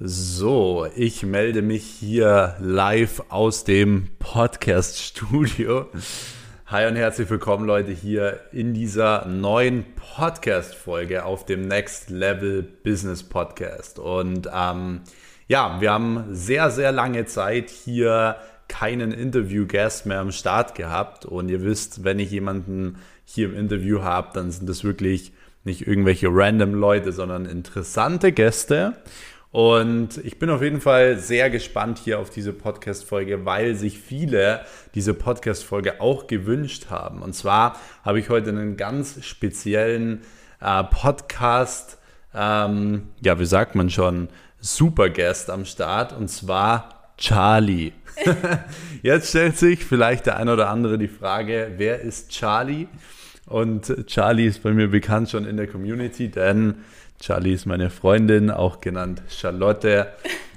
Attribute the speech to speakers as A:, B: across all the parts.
A: So, ich melde mich hier live aus dem Podcast-Studio. Hi und herzlich willkommen, Leute, hier in dieser neuen Podcast-Folge auf dem Next Level Business Podcast. Und ähm, ja, wir haben sehr, sehr lange Zeit hier keinen Interview-Guest mehr am Start gehabt. Und ihr wisst, wenn ich jemanden hier im Interview habe, dann sind das wirklich nicht irgendwelche random Leute, sondern interessante Gäste. Und ich bin auf jeden Fall sehr gespannt hier auf diese Podcast-Folge, weil sich viele diese Podcast-Folge auch gewünscht haben. Und zwar habe ich heute einen ganz speziellen äh, Podcast, ähm, ja, wie sagt man schon, Super Guest am Start und zwar Charlie. Jetzt stellt sich vielleicht der ein oder andere die Frage, wer ist Charlie? Und Charlie ist bei mir bekannt schon in der Community, denn Charlie ist meine Freundin, auch genannt Charlotte.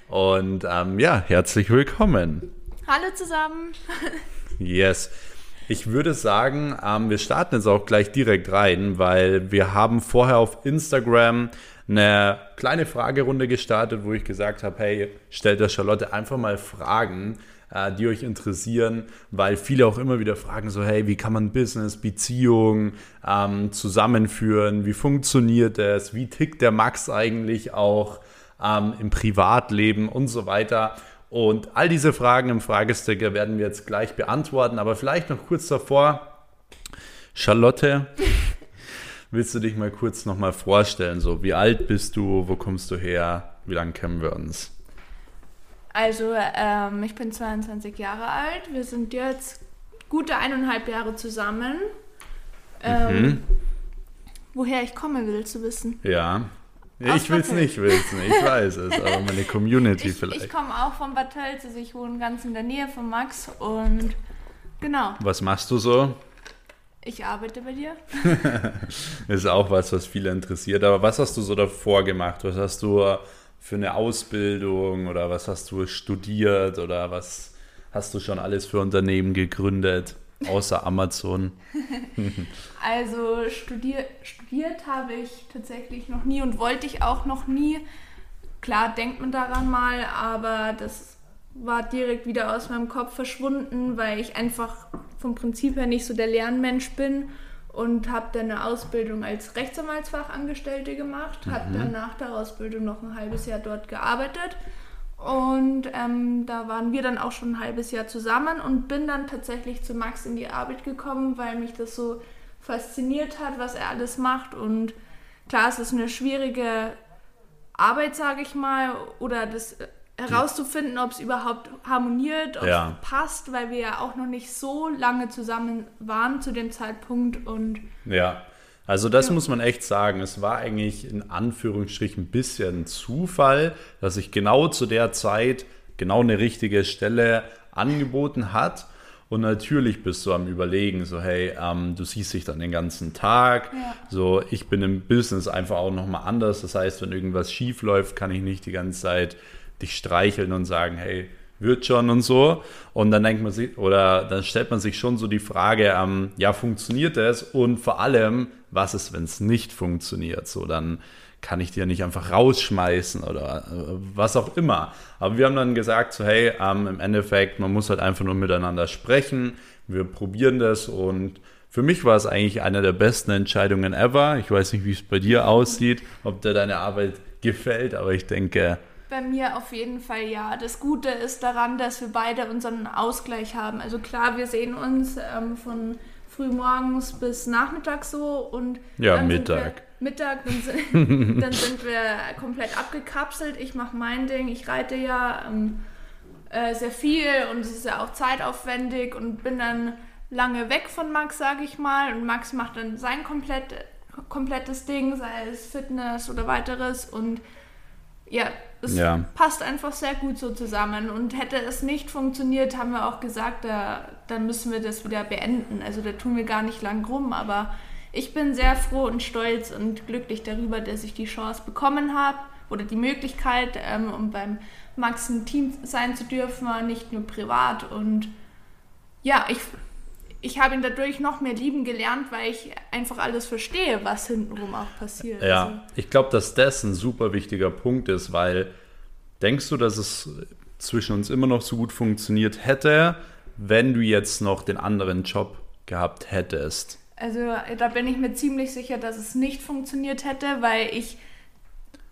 A: Und ähm, ja, herzlich willkommen.
B: Hallo zusammen.
A: yes. Ich würde sagen, ähm, wir starten jetzt auch gleich direkt rein, weil wir haben vorher auf Instagram eine kleine Fragerunde gestartet, wo ich gesagt habe, hey, stellt der Charlotte einfach mal Fragen, die euch interessieren, weil viele auch immer wieder fragen so, hey, wie kann man Business, Beziehung ähm, zusammenführen? Wie funktioniert das? Wie tickt der Max eigentlich auch ähm, im Privatleben und so weiter? Und all diese Fragen im Fragesticker werden wir jetzt gleich beantworten, aber vielleicht noch kurz davor. Charlotte, willst du dich mal kurz nochmal vorstellen? So, wie alt bist du? Wo kommst du her? Wie lange kennen wir uns?
B: Also, ähm, ich bin 22 Jahre alt. Wir sind jetzt gute eineinhalb Jahre zusammen. Ähm, mhm. Woher ich komme, willst du wissen?
A: Ja. ich will es nicht wissen, ich weiß es, aber meine Community
B: ich,
A: vielleicht.
B: Ich komme auch von Bad Tölz, also ich wohne ganz in der Nähe von Max und genau.
A: Was machst du so?
B: Ich arbeite bei dir.
A: ist auch was, was viele interessiert. Aber was hast du so davor gemacht? Was hast du für eine Ausbildung oder was hast du studiert oder was hast du schon alles für Unternehmen gegründet, außer Amazon?
B: also studier, studiert habe ich tatsächlich noch nie und wollte ich auch noch nie. Klar denkt man daran mal, aber das war direkt wieder aus meinem Kopf verschwunden, weil ich einfach vom Prinzip her nicht so der Lernmensch bin und habe dann eine Ausbildung als Rechtsanwaltsfachangestellte gemacht, mhm. habe dann nach der Ausbildung noch ein halbes Jahr dort gearbeitet und ähm, da waren wir dann auch schon ein halbes Jahr zusammen und bin dann tatsächlich zu Max in die Arbeit gekommen, weil mich das so fasziniert hat, was er alles macht und klar, es ist eine schwierige Arbeit, sage ich mal, oder das herauszufinden, ob es überhaupt harmoniert, ob es ja. passt, weil wir ja auch noch nicht so lange zusammen waren zu dem Zeitpunkt und
A: ja. Also das ja. muss man echt sagen. Es war eigentlich in Anführungsstrichen ein bisschen Zufall, dass sich genau zu der Zeit genau eine richtige Stelle angeboten hat. Und natürlich bist du am Überlegen, so hey, ähm, du siehst dich dann den ganzen Tag. Ja. So, ich bin im Business einfach auch nochmal anders. Das heißt, wenn irgendwas schief läuft, kann ich nicht die ganze Zeit dich streicheln und sagen, hey, wird schon und so. Und dann denkt man sich, oder dann stellt man sich schon so die Frage, ähm, ja, funktioniert das? Und vor allem, was ist, wenn es nicht funktioniert? So, dann kann ich dir nicht einfach rausschmeißen oder äh, was auch immer. Aber wir haben dann gesagt, so, hey, ähm, im Endeffekt, man muss halt einfach nur miteinander sprechen. Wir probieren das und für mich war es eigentlich eine der besten Entscheidungen ever. Ich weiß nicht, wie es bei dir aussieht, ob dir deine Arbeit gefällt, aber ich denke,
B: bei mir auf jeden Fall ja. Das Gute ist daran, dass wir beide unseren Ausgleich haben. Also klar, wir sehen uns ähm, von frühmorgens bis Nachmittag so und
A: ja, Mittag.
B: Mittag, dann sind, dann sind wir komplett abgekapselt. Ich mache mein Ding, ich reite ja ähm, äh, sehr viel und es ist ja auch zeitaufwendig und bin dann lange weg von Max, sage ich mal. Und Max macht dann sein komplett, komplettes Ding, sei es Fitness oder weiteres. Und ja, es ja. passt einfach sehr gut so zusammen. Und hätte es nicht funktioniert, haben wir auch gesagt, da, dann müssen wir das wieder beenden. Also da tun wir gar nicht lang rum. Aber ich bin sehr froh und stolz und glücklich darüber, dass ich die Chance bekommen habe oder die Möglichkeit, ähm, um beim Max ein Team sein zu dürfen, nicht nur privat. Und ja, ich ich habe ihn dadurch noch mehr lieben gelernt, weil ich einfach alles verstehe, was hintenrum auch passiert.
A: Ja, also. ich glaube, dass das ein super wichtiger Punkt ist, weil denkst du, dass es zwischen uns immer noch so gut funktioniert hätte, wenn du jetzt noch den anderen Job gehabt hättest?
B: Also da bin ich mir ziemlich sicher, dass es nicht funktioniert hätte, weil ich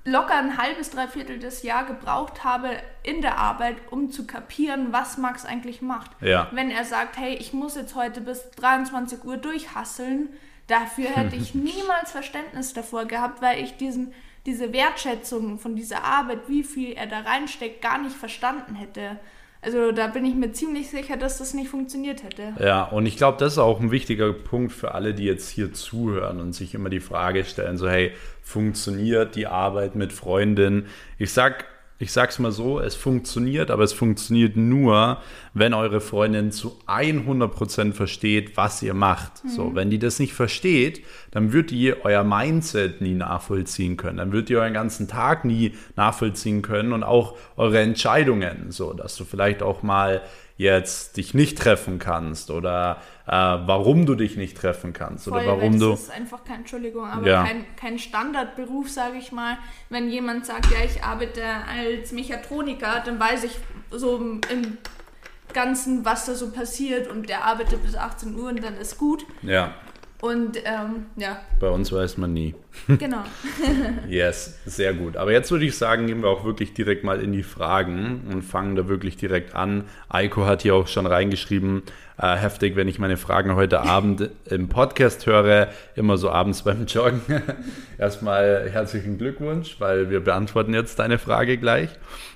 B: locker ein halbes, dreiviertel des Jahr gebraucht habe in der Arbeit, um zu kapieren, was Max eigentlich macht.
A: Ja.
B: Wenn er sagt, hey, ich muss jetzt heute bis 23 Uhr durchhasseln, dafür hätte ich niemals Verständnis davor gehabt, weil ich diesen, diese Wertschätzung von dieser Arbeit, wie viel er da reinsteckt, gar nicht verstanden hätte. Also da bin ich mir ziemlich sicher, dass das nicht funktioniert hätte.
A: Ja, und ich glaube, das ist auch ein wichtiger Punkt für alle, die jetzt hier zuhören und sich immer die Frage stellen, so hey, funktioniert die Arbeit mit Freundinnen? Ich sag ich sag's mal so, es funktioniert, aber es funktioniert nur, wenn eure Freundin zu 100% versteht, was ihr macht. Mhm. So, wenn die das nicht versteht, dann wird die euer Mindset nie nachvollziehen können. Dann wird die euren ganzen Tag nie nachvollziehen können und auch eure Entscheidungen, so, dass du vielleicht auch mal jetzt dich nicht treffen kannst oder äh, warum du dich nicht treffen kannst
B: Voll,
A: oder warum du.
B: Das ist einfach kein, Entschuldigung, aber
A: Ja.
B: kein, kein Standardberuf, sage ich mal. Wenn jemand sagt, ja, ich arbeite als Mechatroniker, dann weiß ich so im, im Ganzen, was da so passiert und der arbeitet bis 18 Uhr und dann ist gut.
A: Ja,
B: Und ähm, ja,
A: bei uns weiß man nie.
B: genau.
A: Yes, sehr gut. Aber jetzt würde ich sagen, gehen wir auch wirklich direkt mal in die Fragen und fangen da wirklich direkt an. Eiko hat hier auch schon reingeschrieben, äh, heftig, wenn ich meine Fragen heute Abend im Podcast höre, immer so abends beim Joggen. Erstmal herzlichen Glückwunsch, weil wir beantworten jetzt deine Frage gleich.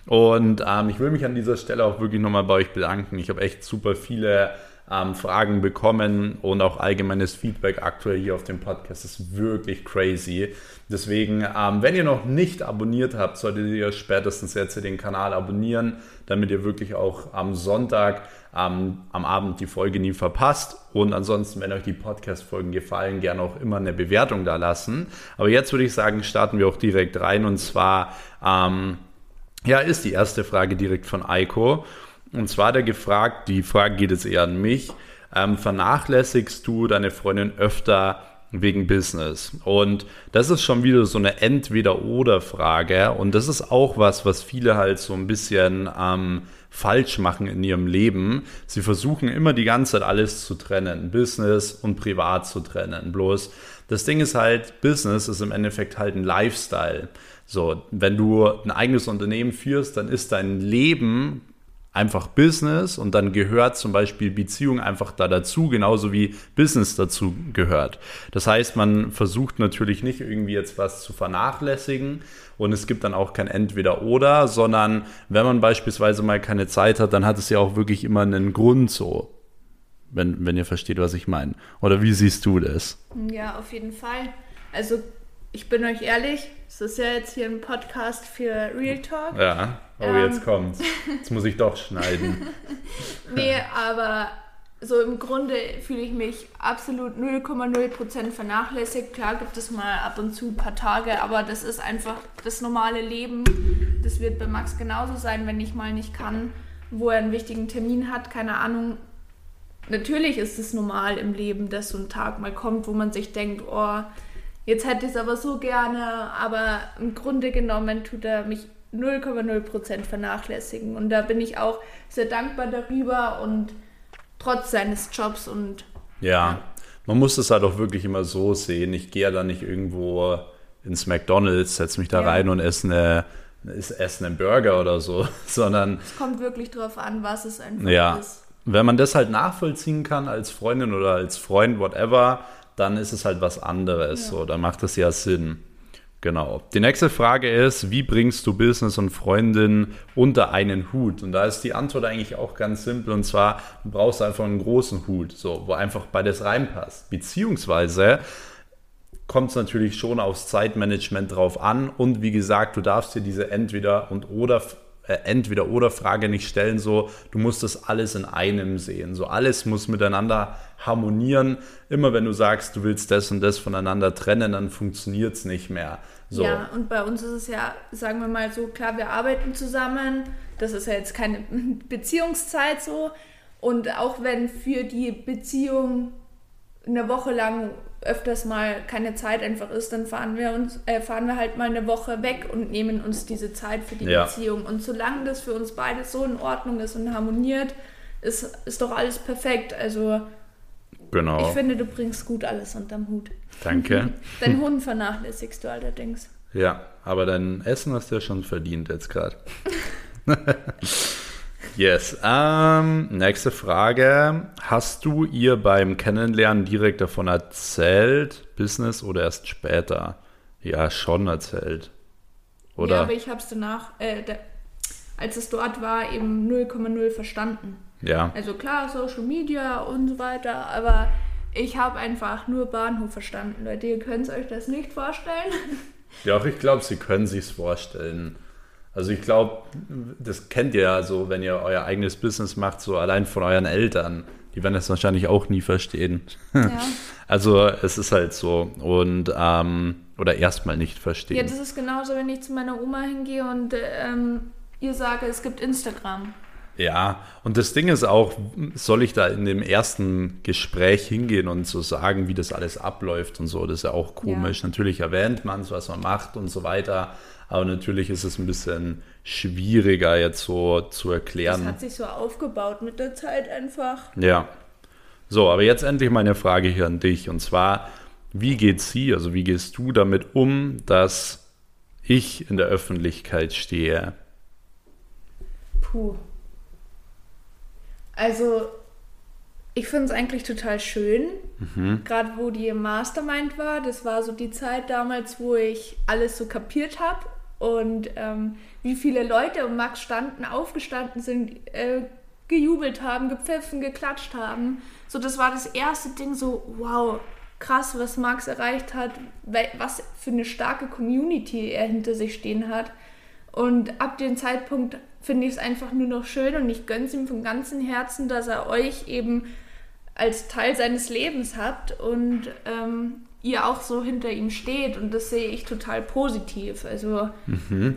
A: Und ähm, ich will mich an dieser Stelle auch wirklich nochmal bei euch bedanken. Ich habe echt super viele ähm, Fragen bekommen und auch allgemeines Feedback aktuell hier auf dem Podcast ist wirklich crazy. Deswegen, ähm, wenn ihr noch nicht abonniert habt, solltet ihr spätestens jetzt den Kanal abonnieren, damit ihr wirklich auch am Sonntag ähm, am Abend die Folge nie verpasst. Und ansonsten, wenn euch die Podcast-Folgen gefallen, gerne auch immer eine Bewertung da lassen. Aber jetzt würde ich sagen, starten wir auch direkt rein und zwar, ähm, ja, ist die erste Frage direkt von Eiko. Und zwar hat er gefragt, die Frage geht jetzt eher an mich, ähm, vernachlässigst du deine Freundin öfter wegen Business? Und das ist schon wieder so eine Entweder-Oder-Frage. Und das ist auch was, was viele halt so ein bisschen ähm, falsch machen in ihrem Leben. Sie versuchen immer die ganze Zeit alles zu trennen, Business und Privat zu trennen. Bloß das Ding ist halt, Business ist im Endeffekt halt ein Lifestyle. So, wenn du ein eigenes Unternehmen führst, dann ist dein Leben einfach Business und dann gehört zum Beispiel Beziehung einfach da dazu, genauso wie Business dazu gehört. Das heißt, man versucht natürlich nicht irgendwie jetzt was zu vernachlässigen und es gibt dann auch kein Entweder-Oder, sondern wenn man beispielsweise mal keine Zeit hat, dann hat es ja auch wirklich immer einen Grund so. Wenn, wenn ihr versteht, was ich meine. Oder wie siehst du das?
B: Ja, auf jeden Fall. Also ich bin euch ehrlich, es ist ja jetzt hier ein Podcast für Real Talk.
A: Ja, oh,
B: Ähm.
A: jetzt kommt's. Jetzt muss ich doch schneiden.
B: Nee, aber so im Grunde fühle ich mich absolut 0,0% vernachlässigt. Klar gibt es mal ab und zu ein paar Tage, aber das ist einfach das normale Leben. Das wird bei Max genauso sein, wenn ich mal nicht kann, wo er einen wichtigen Termin hat, keine Ahnung. Natürlich ist es normal im Leben, dass so ein Tag mal kommt, wo man sich denkt, oh, jetzt hätte ich es aber so gerne, aber im Grunde genommen tut er mich 0,0% vernachlässigen. Und da bin ich auch sehr dankbar darüber und trotz seines Jobs und
A: Ja, man muss es halt auch wirklich immer so sehen. Ich gehe ja da nicht irgendwo ins McDonalds, setze mich da
B: Ja.
A: rein und esse, eine, esse einen Burger oder so, sondern
B: es kommt wirklich drauf an, was es einfach
A: ja,
B: ist.
A: wenn man das halt nachvollziehen kann als Freundin oder als Freund, whatever, dann ist es halt was anderes.
B: Ja.
A: So, dann macht es ja Sinn. Genau. Die nächste Frage ist, wie bringst du Business und Freundin unter einen Hut? Und da ist die Antwort eigentlich auch ganz simpel und zwar, du brauchst einfach einen großen Hut, so, wo einfach beides reinpasst. Beziehungsweise kommt es natürlich schon aufs Zeitmanagement drauf an und wie gesagt, du darfst dir diese entweder und oder äh, entweder oder Frage nicht stellen, so du musst das alles in einem sehen, so alles muss miteinander harmonieren. Immer wenn du sagst, du willst das und das voneinander trennen, dann funktioniert es nicht mehr. So.
B: Ja, und bei uns ist es ja, sagen wir mal so, klar, wir arbeiten zusammen. Das ist ja jetzt keine Beziehungszeit so. Und auch wenn für die Beziehung eine Woche lang öfters mal keine Zeit einfach ist, dann fahren wir uns, äh, fahren wir halt mal eine Woche weg und nehmen uns diese Zeit für die
A: Ja.
B: Beziehung. Und solange das für uns beide so in Ordnung ist und harmoniert, ist, ist doch alles perfekt. Also
A: Genau.
B: ich finde, du bringst gut alles unterm Hut.
A: Danke.
B: Deinen Hund vernachlässigst du allerdings.
A: Ja, aber dein Essen hast du ja schon verdient jetzt gerade. yes. Ähm, nächste Frage. Hast du ihr beim Kennenlernen direkt davon erzählt, Business oder erst später? Ja, schon erzählt. Oder?
B: Ja, aber ich habe es danach, äh, da, als es dort war, eben 0,0 verstanden.
A: Ja.
B: Also klar, Social Media und so weiter, aber ich habe einfach nur Bahnhof verstanden. Leute, ihr könnt euch das nicht vorstellen.
A: Ja, auch ich glaube, sie können sich's vorstellen. Also ich glaube, das kennt ihr ja so, wenn ihr euer eigenes Business macht, so allein von euren Eltern. Die werden das wahrscheinlich auch nie verstehen.
B: Ja.
A: Also es ist halt so. Und ähm, oder erstmal nicht verstehen.
B: ja, das ist genauso, wenn ich zu meiner Oma hingehe und ähm, ihr sage, es gibt Instagram.
A: Ja, und das Ding ist auch, soll ich da in dem ersten Gespräch hingehen und so sagen, wie das alles abläuft und so, das ist ja auch komisch. Natürlich erwähnt man es, was man macht und so weiter, aber natürlich ist es ein bisschen schwieriger jetzt so zu
B: Das
A: erklären.
B: hat sich so aufgebaut mit der Zeit einfach.
A: Ja. So, aber jetzt endlich meine Frage hier an dich und zwar, wie geht sie, also wie gehst du damit um, dass ich in der Öffentlichkeit stehe?
B: Puh. Also, ich finde es eigentlich total schön. Gerade wo die Mastermind war, das war so die Zeit damals, wo ich alles so kapiert habe. Und ähm, wie viele Leute um Max standen, aufgestanden sind, äh, gejubelt haben, gepfiffen, geklatscht haben. So, das war das erste Ding, so, wow, krass, was Max erreicht hat, was für eine starke Community er hinter sich stehen hat. Und ab dem Zeitpunkt finde ich es einfach nur noch schön und ich gönne es ihm von ganzem Herzen, dass er euch eben als Teil seines Lebens habt und ähm, ihr auch so hinter ihm steht. Und das sehe ich total positiv. Also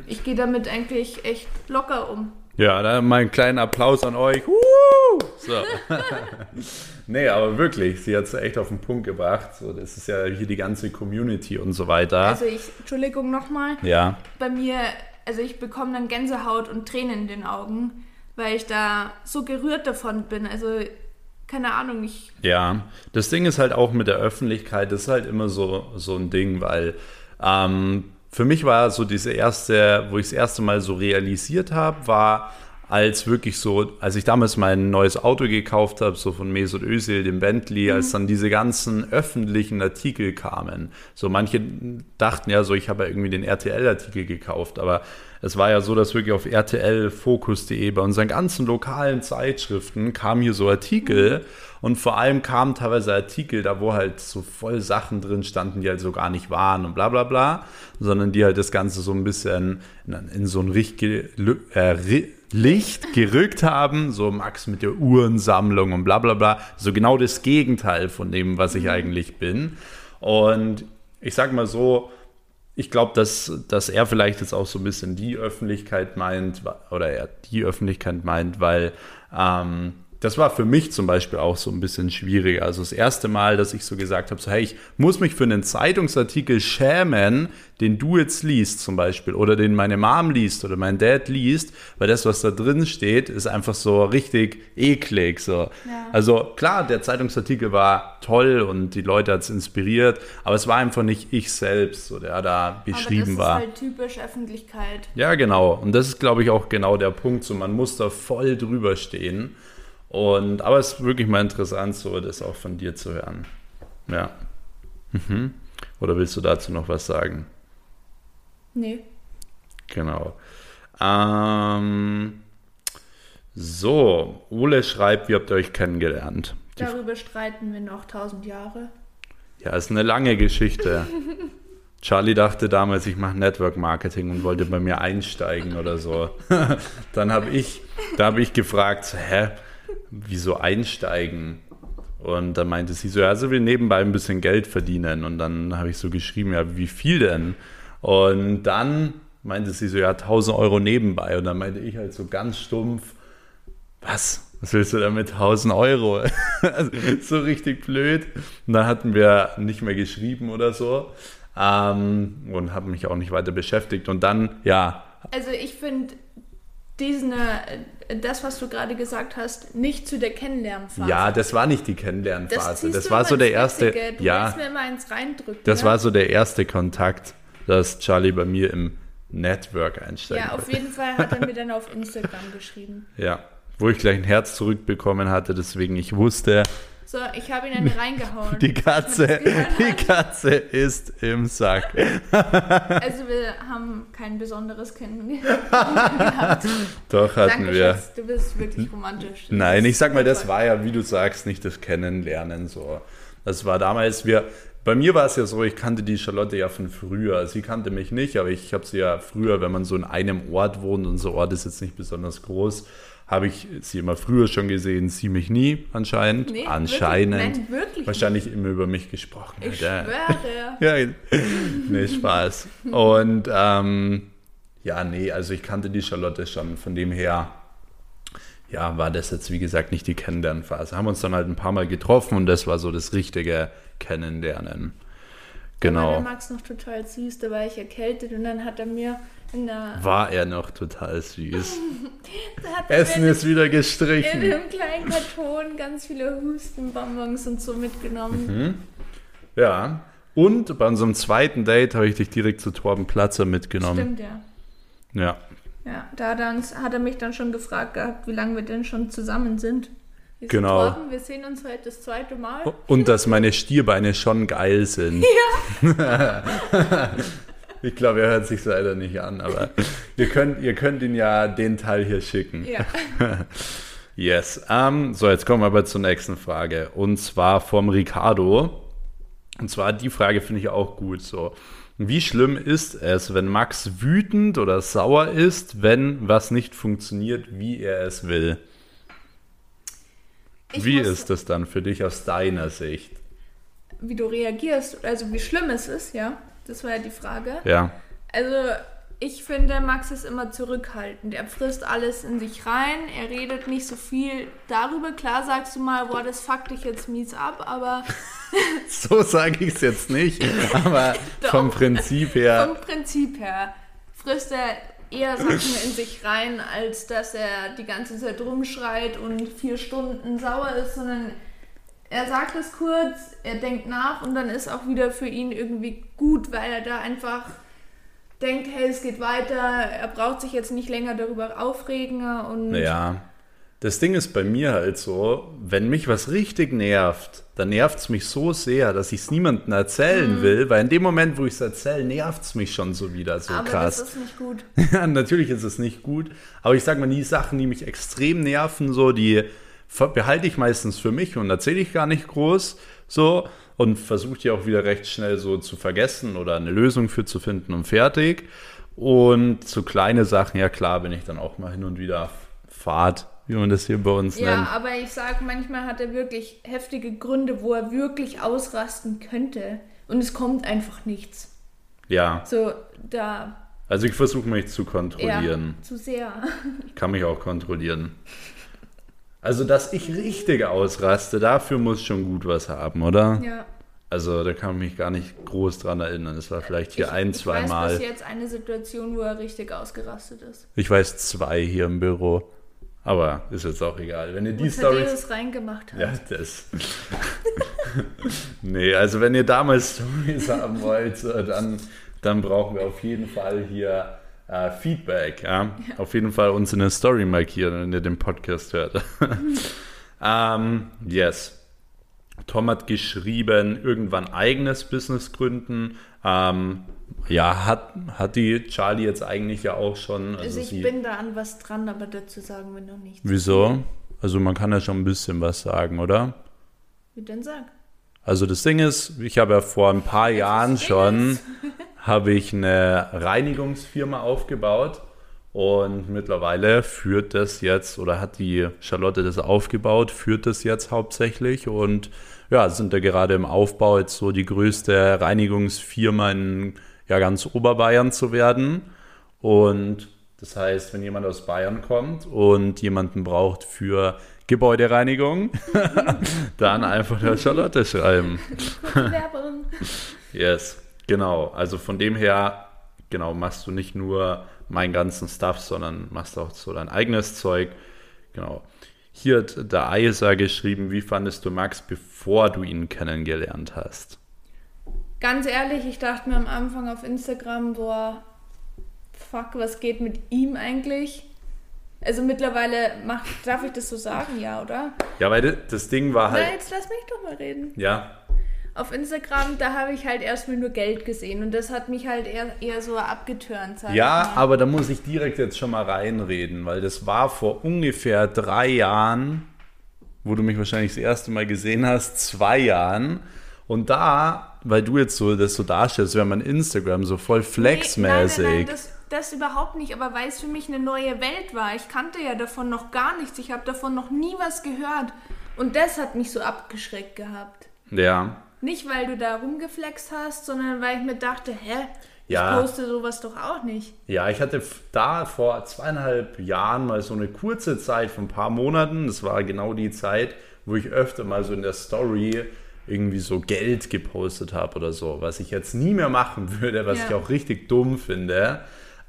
B: ich gehe damit eigentlich echt locker um.
A: Ja, dann mal einen kleinen Applaus an euch. So. nee, aber wirklich, sie hat es echt auf den Punkt gebracht. So, das ist ja hier die ganze Community und so weiter.
B: Also ich, Entschuldigung nochmal,
A: ja,
B: bei mir, also ich bekomme dann Gänsehaut und Tränen in den Augen, weil ich da so gerührt davon bin. Also keine Ahnung, ich
A: ja. Das Ding ist halt auch mit der Öffentlichkeit, das ist halt immer so, so ein Ding, weil ähm, für mich war so diese erste, wo ich das erste Mal so realisiert habe, war als wirklich so, als ich damals mein neues Auto gekauft habe, so von Mesut Özil, dem Bentley, als dann diese ganzen öffentlichen Artikel kamen. So manche dachten ja so, ich habe ja irgendwie den RTL-Artikel gekauft, aber es war ja so, dass wirklich auf rtlfokus.de bei unseren ganzen lokalen Zeitschriften kamen hier so Artikel und vor allem kamen teilweise Artikel, da wo halt so voll Sachen drin standen, die halt so gar nicht waren und bla bla bla, sondern die halt das Ganze so ein bisschen in, in so ein Richt, ge- lü- äh, Licht gerückt haben, so Max mit der Uhrensammlung und bla bla bla, so genau das Gegenteil von dem, was ich eigentlich bin. Und ich sag mal so, ich glaube, dass, dass er vielleicht jetzt auch so ein bisschen die Öffentlichkeit meint, oder er die Öffentlichkeit meint, weil ähm, das war für mich zum Beispiel auch so ein bisschen schwieriger. Also das erste Mal, dass ich so gesagt habe, so hey, ich muss mich für einen Zeitungsartikel schämen, den du jetzt liest zum Beispiel, oder den meine Mom liest oder mein Dad liest, weil das, was da drin steht, ist einfach so richtig eklig. So.
B: Ja.
A: Also klar, der Zeitungsartikel war toll und die Leute hat es inspiriert, aber es war einfach nicht ich selbst, so der da beschrieben
B: aber das
A: war.
B: ist halt typisch Öffentlichkeit.
A: Ja, genau. Und das ist, glaube ich, auch genau der Punkt. So, man muss da voll drüber stehen. Und, aber es ist wirklich mal interessant, so das auch von dir zu hören. Ja. Mhm. Oder willst du dazu noch was sagen?
B: Nee.
A: Genau. Ähm, so, Ole schreibt, wie habt ihr euch kennengelernt? Die
B: Darüber streiten wir noch tausend Jahre.
A: Ja, ist eine lange Geschichte. Charlie dachte damals, ich mache Network Marketing und wollte bei mir einsteigen oder so. Dann habe ich, da habe ich gefragt, hä, wieso einsteigen? Und dann meinte sie so, ja, sie will nebenbei ein bisschen Geld verdienen. Und dann habe ich so geschrieben, ja, wie viel denn? Und dann meinte sie so, ja, 1000 Euro nebenbei. Und dann meinte ich halt so ganz stumpf, was? was willst du da mit 1000 Euro? also, so richtig blöd. Und dann hatten wir nicht mehr geschrieben oder so ähm, und habe mich auch nicht weiter beschäftigt. Und dann, ja.
B: Also ich finde diesen, äh, das, was du gerade gesagt hast, nicht zu der Kennenlernphase.
A: Ja, das war nicht die Kennenlernphase. Das, das war so der erste.
B: Du
A: ja,
B: mir immer ins reindrücken.
A: Das ne? war so der erste Kontakt, dass Charlie bei mir im Network einsteigen
B: Ja, auf jeden Fall hat er mir dann auf Instagram geschrieben.
A: Ja, wo ich gleich ein Herz zurückbekommen hatte, deswegen ich wusste.
B: So, ich habe ihn dann reingehauen.
A: Die Katze, die Katze ist im Sack.
B: Also wir haben kein besonderes kennengelernt.
A: Doch hatten
B: Danke,
A: wir.
B: Schatz, du bist wirklich romantisch.
A: Nein, ich sag mal, das war ja, wie du sagst, nicht das Kennenlernen so. Das war damals, wir, bei mir war es ja so, ich kannte die Charlotte ja von früher. Sie kannte mich nicht, aber ich habe sie ja früher, wenn man so in einem Ort wohnt, unser Ort ist jetzt nicht besonders groß, habe ich sie immer früher schon gesehen, sie mich nie anscheinend.
B: Nee,
A: anscheinend.
B: Wirklich, nein, wirklich
A: Wahrscheinlich nicht. immer über mich gesprochen.
B: Ich ja. schwöre.
A: ja, nee, Spaß. Und ähm, ja, nee, also ich kannte die Charlotte schon. Von dem her, ja, war das jetzt wie gesagt nicht die Kennenlernphase. Haben uns dann halt ein paar Mal getroffen und das war so das richtige Kennenlernen. Genau.
B: Der Max noch total süß, da war ich erkältet und dann hat er mir
A: war er noch total süß. Essen ist wieder gestrichen.
B: In einem kleinen Karton ganz viele Hustenbonbons und so mitgenommen.
A: Mhm. Ja. Und bei unserem zweiten Date habe ich dich direkt zu Torben Platzer mitgenommen.
B: Stimmt, ja.
A: Ja.
B: Ja, da hat er mich dann schon gefragt gehabt, wie lange wir denn schon zusammen sind.
A: Ich genau.
B: Torben, wir sehen uns heute das zweite Mal.
A: Und dass meine Stierbeine schon geil sind.
B: Ja.
A: Ich glaube, er hört sich leider nicht an, aber ihr könnt, ihr könnt ihn ja den Teil hier schicken.
B: Ja.
A: yes. Um, ähm, so, jetzt kommen wir aber zur nächsten Frage. Und zwar vom Ricardo. Und zwar die Frage finde ich auch gut so. Wie schlimm ist es, wenn Max wütend oder sauer ist, wenn was nicht funktioniert, wie er es will? Ich wie ist das dann für dich aus deiner Sicht?
B: Wie du reagierst, also wie schlimm es ist, ja. Das war ja die Frage.
A: Ja.
B: Also ich finde, Max ist immer zurückhaltend. Er frisst alles in sich rein. Er redet nicht so viel darüber. Klar sagst du mal, boah, das fuckt dich jetzt mies ab, aber.
A: so sage ich es jetzt nicht. Aber vom Prinzip her.
B: Vom Prinzip her frisst er eher Sachen in sich rein, als dass er die ganze Zeit rumschreit und vier Stunden sauer ist, sondern er sagt es kurz, er denkt nach und dann ist auch wieder für ihn irgendwie gut, weil er da einfach denkt, hey, es geht weiter, er braucht sich jetzt nicht länger darüber aufregen und.
A: Ja. Das Ding ist bei mir halt so, wenn mich was richtig nervt, dann nervt es mich so sehr, dass ich es niemandem erzählen mhm. will, weil in dem Moment, wo ich es erzähle, nervt es mich schon so wieder so
B: aber
A: krass.
B: Aber das ist nicht gut.
A: ja, natürlich ist es nicht gut, aber ich sag mal, die Sachen, die mich extrem nerven, so die behalte ich meistens für mich und erzähle ich gar nicht groß so und versuche die auch wieder recht schnell so zu vergessen oder eine Lösung für zu finden und fertig. Und so kleine Sachen, ja klar, bin ich dann auch mal hin und wieder Fahrt, wie man das hier bei uns
B: ja,
A: nennt.
B: Ja, aber ich sage, manchmal hat er wirklich heftige Gründe, wo er wirklich ausrasten könnte und es kommt einfach nichts.
A: Ja.
B: So, da.
A: Also ich versuche mich zu kontrollieren.
B: Ja, zu sehr.
A: Ich kann mich auch kontrollieren. Also, dass ich richtig ausraste, dafür muss schon gut was haben, oder?
B: Ja.
A: Also, da kann ich mich gar nicht groß dran erinnern. Es war vielleicht hier ich, ein, zwei Mal. Ich weiß
B: bis jetzt eine Situation, wo er richtig ausgerastet ist.
A: Ich weiß zwei hier im Büro. Aber ist jetzt auch egal. Wenn ihr die Story.
B: reingemacht habt.
A: Ja, das. nee, also wenn ihr damals Stories haben wollt, dann, dann brauchen wir auf jeden Fall hier äh, Feedback. Ja? ja? Auf jeden Fall uns in der Story markieren, wenn ihr den Podcast hört. ähm, yes. Tom hat geschrieben, irgendwann eigenes Business gründen. Ähm, ja, hat, hat die Charlie jetzt eigentlich ja auch schon.
B: Also, also ich bin da an was dran, aber dazu sagen wir noch nichts.
A: Wieso? Also man kann ja schon ein bisschen was sagen, oder?
B: Wie denn sag?
A: Also das Ding ist, ich habe ja vor ein paar Jahren schon habe ich eine Reinigungsfirma aufgebaut und mittlerweile führt das jetzt oder hat die Charlotte das aufgebaut, führt das jetzt hauptsächlich und ja, sind da gerade im Aufbau jetzt so die größte Reinigungsfirma in ja ganz Oberbayern zu werden und Das heißt, wenn jemand aus Bayern kommt und jemanden braucht für Gebäudereinigung, dann einfach der Charlotte schreiben.
B: Werbung.
A: Yes, genau. Also von dem her, genau, machst du nicht nur meinen ganzen Stuff, sondern machst auch so dein eigenes Zeug. Genau. Hier hat der Eisa geschrieben, wie fandest du Max, bevor du ihn kennengelernt hast?
B: Ganz ehrlich, ich dachte mir am Anfang auf Instagram, boah, fuck, was geht mit ihm eigentlich? Also mittlerweile macht, darf ich das so sagen, ja, oder?
A: Ja, weil das Ding war halt.
B: Na, jetzt lass mich doch mal reden.
A: Ja,
B: Auf Instagram, da habe ich halt erstmal nur Geld gesehen und das hat mich halt eher, eher so abgetürnt.
A: Ja, aber da muss ich direkt jetzt schon mal reinreden, weil das war vor ungefähr drei Jahren, wo du mich wahrscheinlich das erste Mal gesehen hast, zwei Jahren. Und da, weil du jetzt so das so darstellst, wäre mein Instagram so voll
B: Nee,
A: flexmäßig.
B: Nein, nein, nein, das, das überhaupt nicht, aber weil es für mich eine neue Welt war. Ich kannte ja davon noch gar nichts. Ich habe davon noch nie was gehört. Und das hat mich so abgeschreckt gehabt.
A: ja.
B: Nicht, weil du da rumgeflext hast, sondern weil ich mir dachte, hä?
A: Ja.
B: Ich poste sowas doch auch nicht.
A: Ja, ich hatte da vor zweieinhalb Jahren mal so eine kurze Zeit von ein paar Monaten. Das war genau die Zeit, wo ich öfter mal so in der Story irgendwie so Geld gepostet habe oder so, was ich jetzt nie mehr machen würde, was
B: Ja.
A: ich auch richtig dumm finde.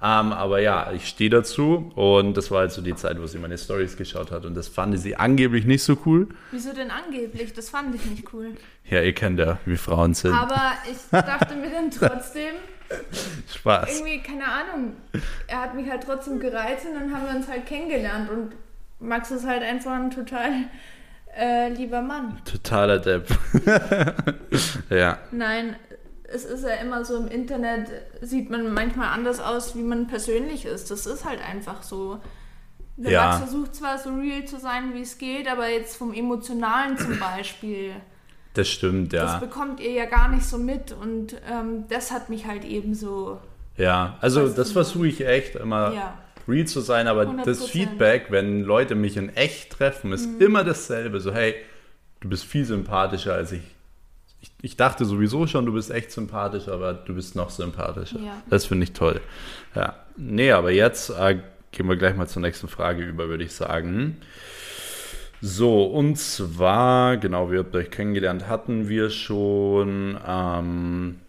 A: Ähm, aber ja, ich stehe dazu und das war halt so die Zeit, wo sie meine Stories geschaut hat und das fand sie angeblich nicht so cool.
B: Wieso denn angeblich? Das fand ich nicht cool.
A: Ja, ihr kennt ja, wie Frauen sind.
B: Aber ich dachte mir dann trotzdem,
A: Spaß.
B: irgendwie, keine Ahnung, er hat mich halt trotzdem gereizt und dann haben wir uns halt kennengelernt und Max ist halt einfach ein total äh, lieber Mann.
A: Totaler Depp. ja.
B: Nein, es ist ja immer so im Internet, sieht man manchmal anders aus, wie man persönlich ist. Das ist halt einfach so. Der
A: Ja.
B: Max versucht zwar so real zu sein, wie es geht, aber jetzt vom Emotionalen zum Beispiel,
A: Das stimmt,
B: das
A: ja.
B: bekommt ihr ja gar nicht so mit und ähm, das hat mich halt eben so.
A: Ja, also das versuche ich echt immer
B: Ja.
A: real zu sein, aber
B: 100%.
A: das Feedback, wenn Leute mich in echt treffen, ist
B: Mhm.
A: immer dasselbe. So, hey, du bist viel sympathischer als ich. Ich. Ich dachte sowieso schon, du bist echt sympathisch, aber du bist noch sympathischer.
B: Ja.
A: Das finde ich toll. Ja. Nee, aber jetzt äh, gehen wir gleich mal zur nächsten Frage über, würde ich sagen. So, und zwar, genau, wir habt euch kennengelernt, hatten wir schon. Ähm,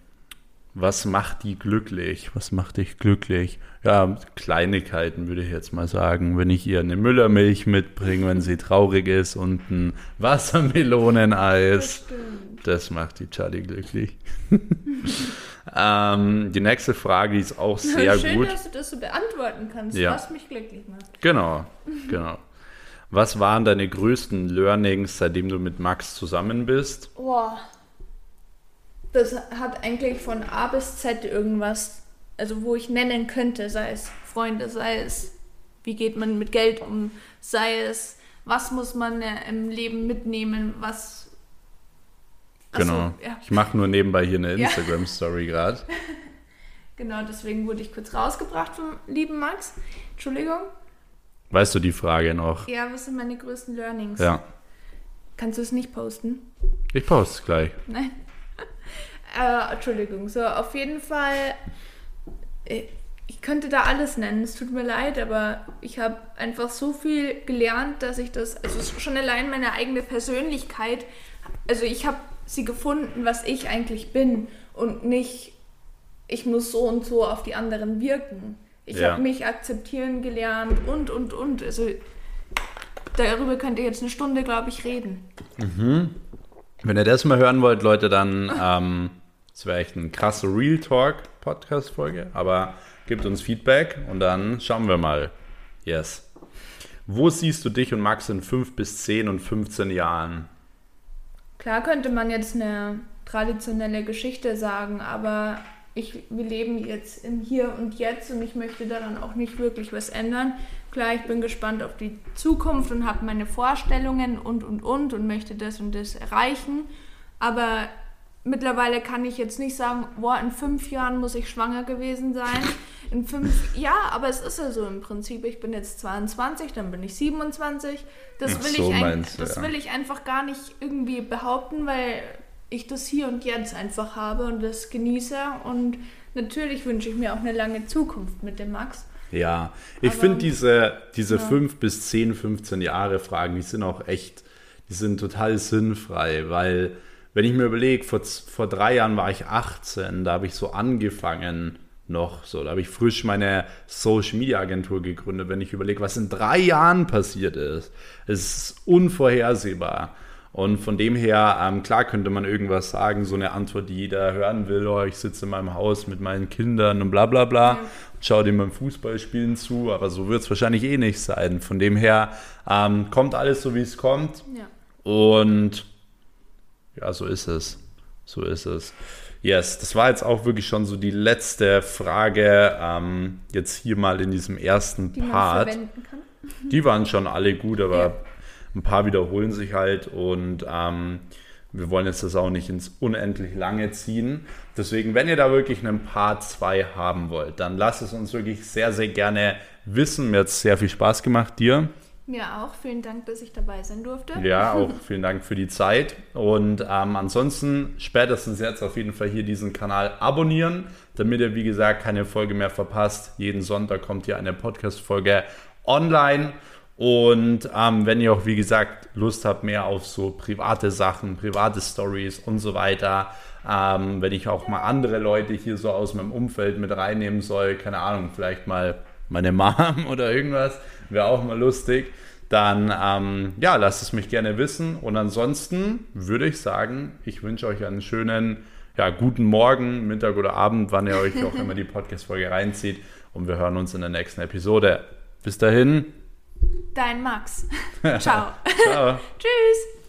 A: was macht die glücklich? Was macht dich glücklich? Ja, Kleinigkeiten würde ich jetzt mal sagen. Wenn ich ihr eine Müllermilch mitbringe, wenn sie traurig ist und ein Wassermeloneneis.
B: stimmt.
A: Das macht die Charlie glücklich. ähm, die nächste Frage die ist auch sehr
B: Schön,
A: gut.
B: dass du das so beantworten kannst,
A: Ja.
B: was mich glücklich macht.
A: Genau, genau. Was waren deine größten Learnings, seitdem du mit Max zusammen bist?
B: Boah. Das hat eigentlich von A bis Z irgendwas, also wo ich nennen könnte, sei es Freunde, sei es, wie geht man mit Geld um, sei es, was muss man im Leben mitnehmen, was. Ach so,
A: Genau.
B: ja,
A: Ich mache nur nebenbei hier eine
B: Ja.
A: Instagram-Story gerade.
B: genau, deswegen wurde ich kurz rausgebracht vom lieben Max. Entschuldigung.
A: Weißt du die Frage noch?
B: Ja, was sind meine größten Learnings?
A: Ja.
B: Kannst du es nicht posten?
A: Ich poste es gleich.
B: Nein. Äh, Entschuldigung. So, auf jeden Fall. äh, Ich könnte da alles nennen. Es tut mir leid, aber ich habe einfach so viel gelernt, dass ich das. Also schon allein meine eigene Persönlichkeit. Also ich habe sie gefunden, was ich eigentlich bin und nicht. Ich muss so und so auf die anderen wirken. Ich
A: Ja.
B: habe mich akzeptieren gelernt und und und. Also darüber könnt ihr jetzt eine Stunde, glaube ich, reden.
A: Wenn ihr das mal hören wollt, Leute, dann ähm, das wäre echt ein krasser Real Talk Podcast Folge, aber gebt uns Feedback und dann schauen wir mal. Yes. Wo siehst du dich und Max in 5 bis 10 und 15 Jahren?
B: Klar könnte man jetzt eine traditionelle Geschichte sagen, aber ich, wir leben jetzt im Hier und Jetzt und ich möchte daran auch nicht wirklich was ändern. Klar, ich bin gespannt auf die Zukunft und habe meine Vorstellungen und und und und möchte das und das erreichen. Aber mittlerweile kann ich jetzt nicht sagen, boah, in fünf Jahren muss ich schwanger gewesen sein. In fünf, ja, aber es ist ja so im Prinzip. Ich bin jetzt 22, dann bin ich 27. Das will,
A: so
B: ich, ein, das
A: ja.
B: will ich einfach gar nicht irgendwie behaupten, weil ich das hier und jetzt einfach habe und das genieße. Und natürlich wünsche ich mir auch eine lange Zukunft mit dem Max.
A: Ja, ich finde diese, diese ja. 5 bis 10, 15 Jahre Fragen, die sind auch echt, die sind total sinnfrei, weil wenn ich mir überlege, vor, vor drei Jahren war ich 18, da habe ich so angefangen noch, so, da habe ich frisch meine Social Media Agentur gegründet. Wenn ich überlege, was in drei Jahren passiert ist, es ist unvorhersehbar. Und von dem her, ähm, klar könnte man irgendwas sagen, so eine Antwort, die jeder hören will, oh, ich sitze in meinem Haus mit meinen Kindern und bla bla bla, ja. schaue dem beim Fußballspielen zu, aber so wird es wahrscheinlich eh nicht sein. Von dem her ähm, kommt alles so, wie es kommt. Ja. Und ja, so ist es. So ist es. Yes, das war jetzt auch wirklich schon so die letzte Frage, ähm, jetzt hier mal in diesem ersten die Part. Man verwenden kann. Die waren schon alle gut, aber ja. ein paar wiederholen sich halt und ähm, wir wollen jetzt das auch nicht ins unendlich lange ziehen. Deswegen, wenn ihr da wirklich einen Part 2 haben wollt, dann lasst es uns wirklich sehr, sehr gerne wissen. Mir hat es sehr viel Spaß gemacht, dir.
B: Mir auch. Vielen Dank, dass ich dabei sein durfte.
A: Ja, auch vielen Dank für die Zeit. Und ähm, ansonsten spätestens jetzt auf jeden Fall hier diesen Kanal abonnieren, damit ihr, wie gesagt, keine Folge mehr verpasst. Jeden Sonntag kommt hier eine Podcast-Folge online. Und ähm, wenn ihr auch, wie gesagt, Lust habt mehr auf so private Sachen, private Stories und so weiter, ähm, wenn ich auch mal andere Leute hier so aus meinem Umfeld mit reinnehmen soll, keine Ahnung, vielleicht mal meine Mom oder irgendwas, wäre auch mal lustig. Dann ähm, ja, lasst es mich gerne wissen. Und ansonsten würde ich sagen, ich wünsche euch einen schönen, ja, guten Morgen, Mittag oder Abend, wann ihr euch auch immer die Podcast-Folge reinzieht. Und wir hören uns in der nächsten Episode. Bis dahin.
B: Dein Max. Ciao. Ciao. Tschüss.